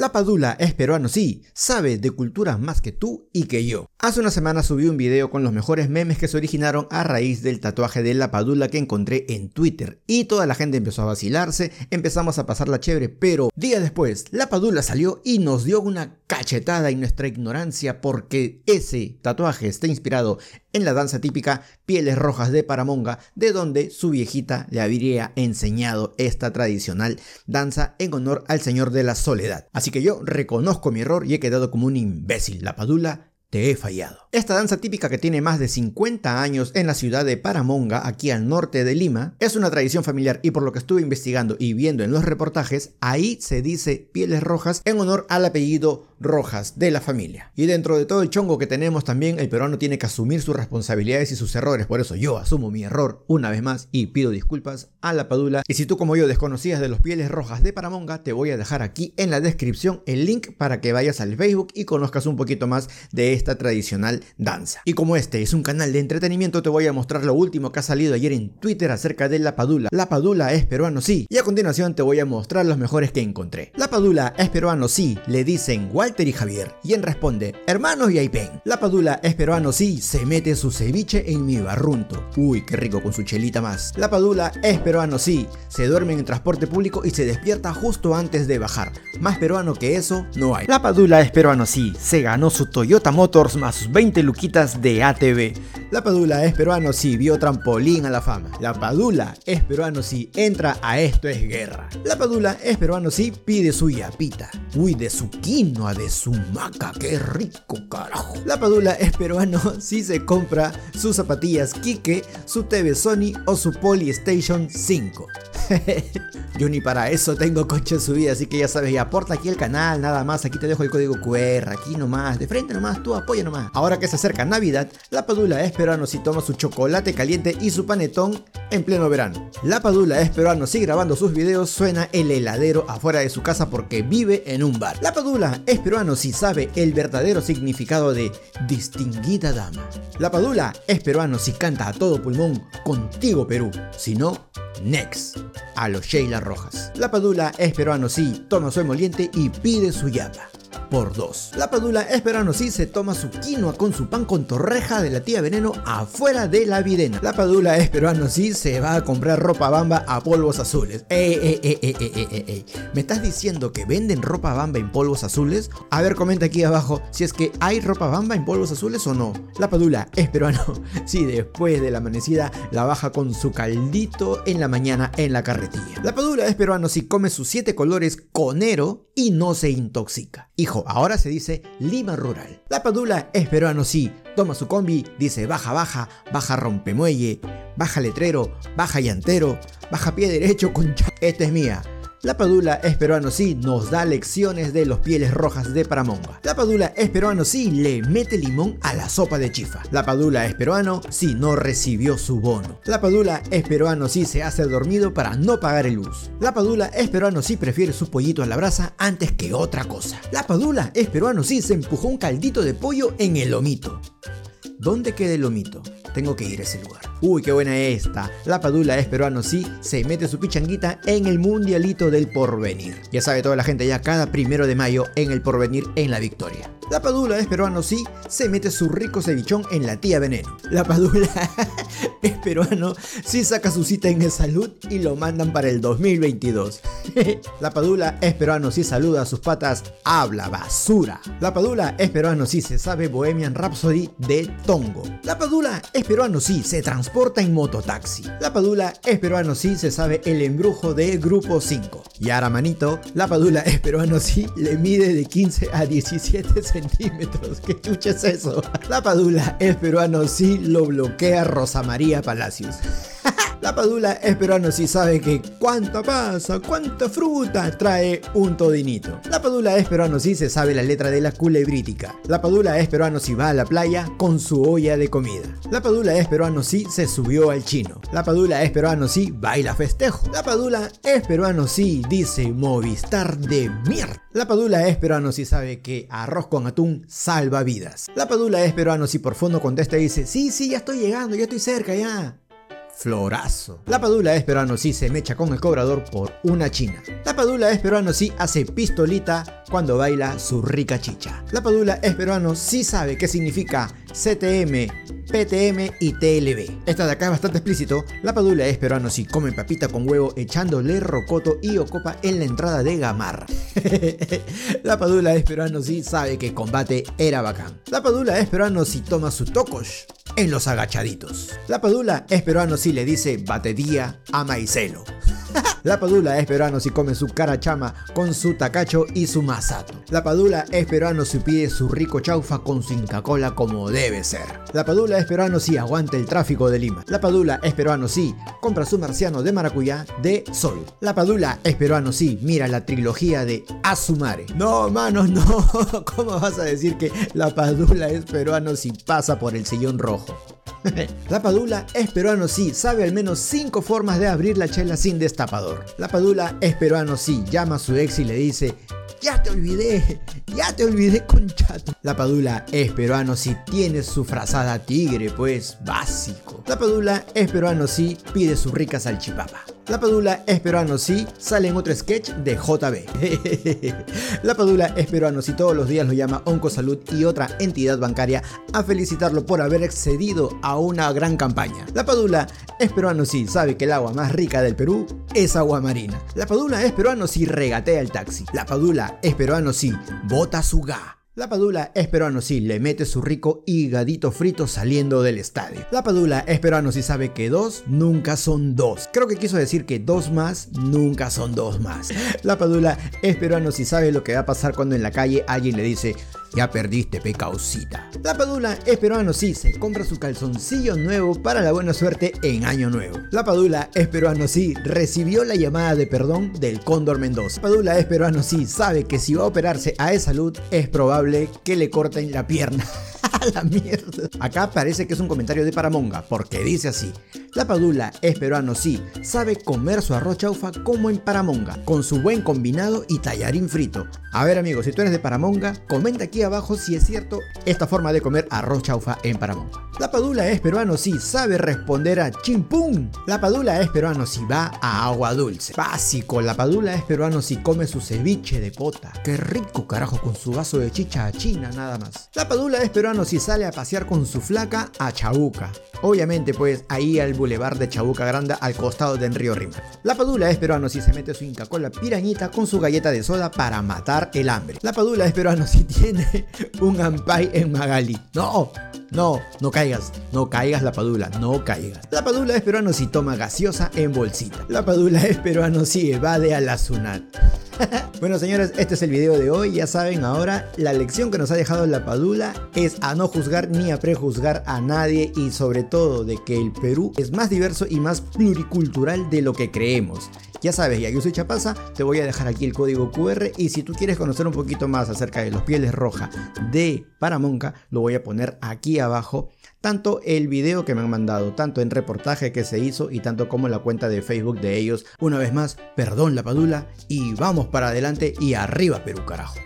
La Padula es peruano, sí, sabe de cultura más que tú y que yo. Hace una semana subí un video con los mejores memes que se originaron a raíz del tatuaje de La Padula que encontré en Twitter y toda la gente empezó a vacilarse, empezamos a pasarla chévere, pero días después La Padula salió y nos dio una cachetada en nuestra ignorancia porque ese tatuaje está inspirado en la danza típica Pieles Rojas de Paramonga, de donde su viejita le habría enseñado esta tradicional danza en honor al Señor de la Soledad. Así que yo reconozco mi error y he quedado como un imbécil. La Padula te he fallado. Esta danza típica que tiene más de 50 años en la ciudad de Paramonga, aquí al norte de Lima, es una tradición familiar y por lo que estuve investigando y viendo en los reportajes, ahí se dice pieles rojas en honor al apellido Rojas de la familia. Y dentro de todo el chongo que tenemos también, el peruano tiene que asumir sus responsabilidades y sus errores, por eso yo asumo mi error una vez más y pido disculpas a la Padula. Y si tú como yo desconocías de los pieles rojas de Paramonga, te voy a dejar aquí en la descripción el link para que vayas al Facebook y conozcas un poquito más de esta tradicional danza. Y como este es un canal de entretenimiento, te voy a mostrar lo último que ha salido ayer en Twitter acerca de la Padula. La Padula es peruano, sí. Y a continuación te voy a mostrar los mejores que encontré. La Padula es peruano, sí. Le dicen Walter y Javier. Y en responde, hermanos y Aipen. La Padula es peruano, sí. Se mete su ceviche en mi barrunto. Uy, qué rico con su chelita más. La Padula es peruano, sí. Se duerme en el transporte público y se despierta justo antes de bajar. Más peruano que eso, no hay. La Padula es peruano, sí. Se ganó su Toyota Motors más sus 20 luquitas de ATV. La Padula es peruano si vio trampolín a la fama. La Padula es peruano si entra a Esto es Guerra. La Padula es peruano si pide su yapita. Uy, de su quinoa, de su maca, qué rico carajo. La Padula es peruano si se compra sus zapatillas Kike, su TV Sony o su Polystation 5. Yo ni para eso tengo coche en su vida, así que ya sabes, y aporta aquí el canal, nada más, aquí te dejo el código QR, aquí nomás, de frente nomás, tú apoya nomás. Ahora que se acerca Navidad, la Padula es si toma su chocolate caliente y su panetón en pleno verano. La Padula es peruano si grabando sus videos suena el heladero afuera de su casa porque vive en un bar. La Padula es peruano si sabe el verdadero significado de distinguida dama. La Padula es peruano si canta a todo pulmón contigo Perú, si no, next a los Sheila Rojas. La Padula es peruano sí, toma su emoliente y pide su yapa por dos. La Padula es peruano sí se toma su quinoa con su pan con torreja de la tía Veneno afuera de la videna. La Padula es peruano sí se va a comprar ropa bamba a polvos azules. Ey, ey, ey, ey, ey, ey, ey. ¿Me estás diciendo que venden ropa bamba en polvos azules? A ver, comenta aquí abajo si es que hay ropa bamba en polvos azules o no. La Padula es peruano sí después de la amanecida la baja con su caldito en la mañana en la carretilla. La Padula es peruano si come sus siete colores conero y no se intoxica. Hijo, ahora se dice Lima Rural. La Padula es peruano, sí. Toma su combi, dice baja, baja, baja rompemuelle, baja letrero, baja llantero, baja pie derecho, concha. Esta es mía. La Padula es peruano sí, nos da lecciones de los pieles rojas de Paramonga. La Padula es peruano sí, le mete limón a la sopa de chifa. La Padula es peruano si no recibió su bono. La Padula es peruano sí, se hace dormido para no pagar el luz. La Padula es peruano sí, prefiere su pollito a la brasa antes que otra cosa. La Padula es peruano sí, se empujó un caldito de pollo en el lomito. ¿Dónde queda el lomito? Tengo que ir a ese lugar. Uy, qué buena esta. La Padula es peruano, sí, se mete su pichanguita en el mundialito del porvenir. Ya sabe toda la gente ya cada primero de mayo en el porvenir en la victoria. La Padula es peruano, sí, se mete su rico cevichón en la tía veneno. La Padula es peruano, sí saca su cita en el salud y lo mandan para el 2022. la Padula es peruano, sí saluda a sus patas, habla basura. La Padula es peruano, sí se sabe Bohemian Rhapsody de Tongo. La Padula es peruano, sí se transporta en mototaxi. La Padula es peruano, sí se sabe el embrujo de Grupo 5. Y ahora manito, la Padula es peruano, sí le mide de 15 a 17 centímetros. ¿Qué chucha es eso? La Padula es peruano, sí lo bloquea Rosa María Palacios. La Padula es peruano si sabe que cuánta pasa, cuánta fruta trae un todinito. La Padula es peruano si se sabe la letra de la culebrítica. La Padula es peruano si va a la playa con su olla de comida. La Padula es peruano si se subió al chino. La Padula es peruano si baila festejo. La Padula es peruano si dice Movistar de mierda. La Padula es peruano si sabe que arroz con atún salva vidas. La Padula es peruano si por fondo contesta y dice, sí, sí, ya estoy llegando, ya estoy cerca, ya. Florazo. La padula es peruano sí se mecha con el cobrador por una china. La padula es peruano sí hace pistolita cuando baila su rica chicha. La padula es peruano sí sabe qué significa CTM, PTM y TLB. Esta de acá es bastante explícito. La padula es peruano si come papita con huevo echándole rocoto y ocopa en la entrada de Gamar. la padula es peruano si sabe que combate era bacán. La padula es peruano si toma su tocos en los agachaditos. La padula es peruano si le dice batedía a Maicelo. La padula es peruano si come su carachama con su tacacho y su masato. La padula es peruano si pide su rico chaufa con su inca cola como debe ser. La padula es peruano si aguanta el tráfico de Lima. La padula es peruano si compra su marciano de maracuyá de sol. La padula es peruano si mira la trilogía de Azumare. No, manos, no. ¿Cómo vas a decir que la padula es peruano si pasa por el sillón rojo? la padula es peruano sí, sabe al menos 5 formas de abrir la chela sin La padula es peruano sí, llama a su ex y le dice, ya te olvidé, ya te olvidé con chato. La padula es peruano si tiene su frazada tigre, pues básico. La padula es peruano si pide su rica salchipapa. La Padula es peruano sí, sale en otro sketch de JB. la Padula es peruano si todos los días lo llama Oncosalud y otra entidad bancaria a felicitarlo por haber excedido a una gran campaña. La Padula es peruano sí, sabe que el agua más rica del Perú es agua marina. La Padula es peruano si regatea el taxi. La Padula es peruano sí, bota su ga. La Padula es peruano si le mete su rico higadito frito saliendo del estadio. La Padula es peruano si sabe que dos nunca son dos. Creo que quiso decir que dos más nunca son dos más. La Padula es peruano si sabe lo que va a pasar cuando en la calle alguien le dice ya perdiste, pecausita. La Padula es peruano, sí, se compra su calzoncillo nuevo para la buena suerte en Año Nuevo. La Padula es peruano, sí, recibió la llamada de perdón del Cóndor Mendoza. La Padula es peruano, sí, sabe que si va a operarse a esa salud es probable que le corten la pierna. la mierda. Acá parece que es un comentario de Paramonga, porque dice así. La Padula es peruano, sí, sabe comer su arroz chaufa como en Paramonga, con su buen combinado y tallarín frito. A ver amigos, si tú eres de Paramonga, comenta aquí abajo si es cierto esta forma de comer arroz chaufa en Paramonga. La Padula es peruano, sí, sabe responder a chimpún. La Padula es peruano si va a agua dulce. Básico, la Padula es peruano si come su ceviche de pota. Qué rico carajo con su vaso de chicha china nada más. La Padula es peruano si sale a pasear con su flaca a Chabuca. Obviamente pues ahí al bulevar de Chabuca Granda al costado del río Rima. La Padula es peruano si se mete su inca con la pirañita con su galleta de soda para matar el hambre. La Padula es peruano si tiene un ampay en Magali. No, no, no caigas, no caigas la padula, no caigas. La padula es peruano si toma gaseosa en bolsita. La padula es peruano si evade a la sunat. bueno señores, este es el video de hoy, ya saben ahora, la lección que nos ha dejado la Padula es a no juzgar ni a prejuzgar a nadie y sobre todo de que el Perú es más diverso y más pluricultural de lo que creemos. Ya sabes, ya yo soy Chapaza, te voy a dejar aquí el código QR y si tú quieres conocer un poquito más acerca de los pieles rojas de Paramonca, lo voy a poner aquí abajo tanto el video que me han mandado, tanto en reportaje que se hizo y tanto como la cuenta de Facebook de ellos. Una vez más, perdón la padula y vamos para adelante y arriba Perú carajo.